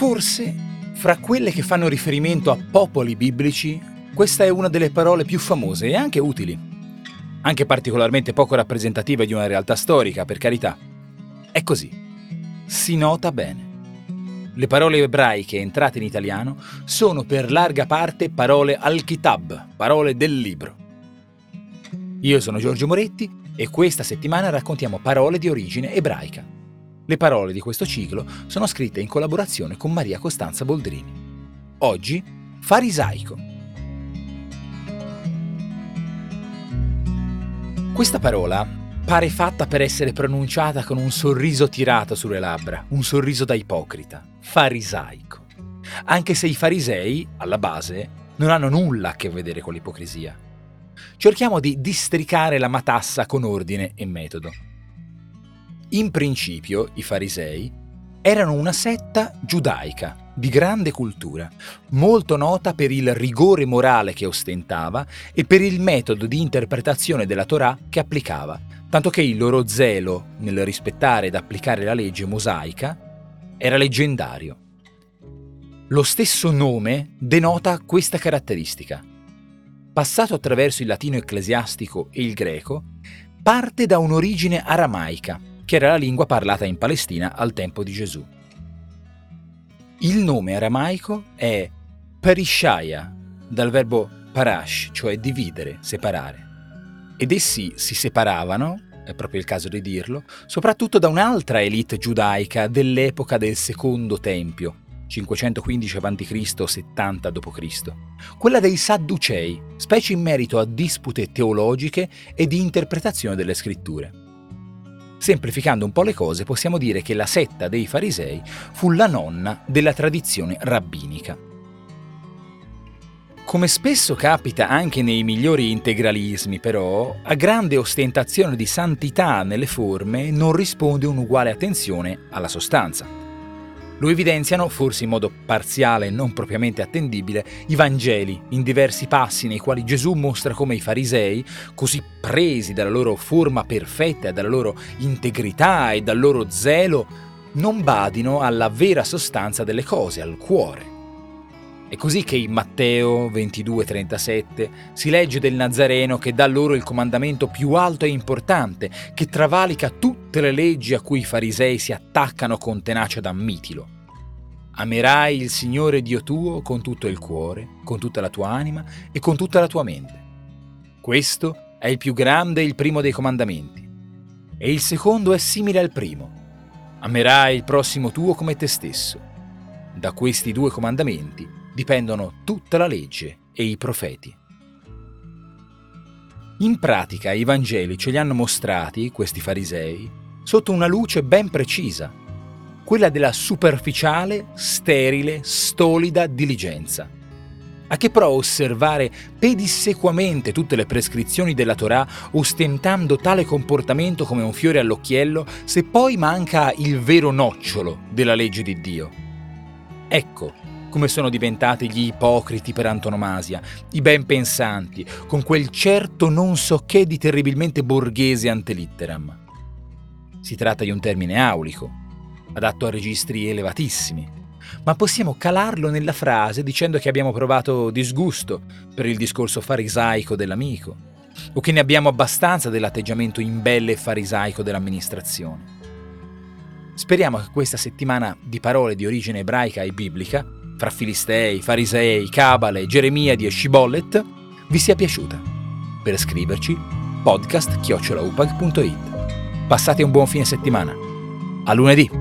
Forse, fra quelle che fanno riferimento a popoli biblici, questa è una delle parole più famose e anche utili. Anche particolarmente poco rappresentativa di una realtà storica, per carità. È così. Si nota bene. Le parole ebraiche entrate in italiano sono per larga parte parole al-kitab, parole del libro. Io sono Giorgio Moretti e questa settimana raccontiamo parole di origine ebraica. Le parole di questo ciclo sono scritte in collaborazione con Maria Costanza Boldrini. Oggi, farisaico. Questa parola pare fatta per essere pronunciata con un sorriso tirato sulle labbra, un sorriso da ipocrita, farisaico. Anche se i farisei, alla base, non hanno nulla a che vedere con l'ipocrisia. Cerchiamo di districare la matassa con ordine e metodo. In principio, i farisei erano una setta giudaica di grande cultura, molto nota per il rigore morale che ostentava e per il metodo di interpretazione della Torah che applicava, tanto che il loro zelo nel rispettare ed applicare la legge mosaica era leggendario. Lo stesso nome denota questa caratteristica. Passato attraverso il latino ecclesiastico e il greco, parte da un'origine aramaica, che era la lingua parlata in Palestina al tempo di Gesù. Il nome aramaico è Parishaya, dal verbo parash, cioè dividere, separare. Ed essi si separavano, è proprio il caso di dirlo, soprattutto da un'altra elite giudaica dell'epoca del secondo tempio, 515 a.C., 70 d.C., quella dei Sadducei, specie in merito a dispute teologiche e di interpretazione delle scritture. Semplificando un po' le cose, possiamo dire che la setta dei farisei fu la nonna della tradizione rabbinica. Come spesso capita anche nei migliori integralismi, però, a grande ostentazione di santità nelle forme non risponde un'uguale attenzione alla sostanza. Lo evidenziano, forse in modo parziale e non propriamente attendibile, i Vangeli, in diversi passi nei quali Gesù mostra come i farisei, così presi dalla loro forma perfetta dalla loro integrità e dal loro zelo, non badino alla vera sostanza delle cose, al cuore. È così che in Matteo 22:37 si legge del Nazareno che dà loro il comandamento più alto e importante, che travalica tutte le leggi a cui i farisei si attaccano con tenacia da mitilo. Amerai il Signore Dio tuo con tutto il cuore, con tutta la tua anima e con tutta la tua mente. Questo è il più grande e il primo dei comandamenti. E il secondo è simile al primo. Amerai il prossimo tuo come te stesso. Da questi due comandamenti dipendono tutta la legge e i profeti. In pratica i Vangeli ce li hanno mostrati, questi farisei, sotto una luce ben precisa, quella della superficiale, sterile, stolida diligenza. A che pro osservare pedissequamente tutte le prescrizioni della Torah ostentando tale comportamento come un fiore all'occhiello se poi manca il vero nocciolo della legge di Dio? Ecco come sono diventati gli ipocriti per antonomasia, i ben pensanti, con quel certo non so che di terribilmente borghese antelitteram. Si tratta di un termine aulico, adatto a registri elevatissimi, ma possiamo calarlo nella frase dicendo che abbiamo provato disgusto per il discorso farisaico dell'amico, o che ne abbiamo abbastanza dell'atteggiamento imbelle e farisaico dell'amministrazione. Speriamo che questa settimana di parole di origine ebraica e biblica fra Filistei, Farisei, Cabale, Geremiadi e Scibollet, vi sia piaciuta. Per scriverci, podcast-upag.it. Passate un buon fine settimana. A lunedì!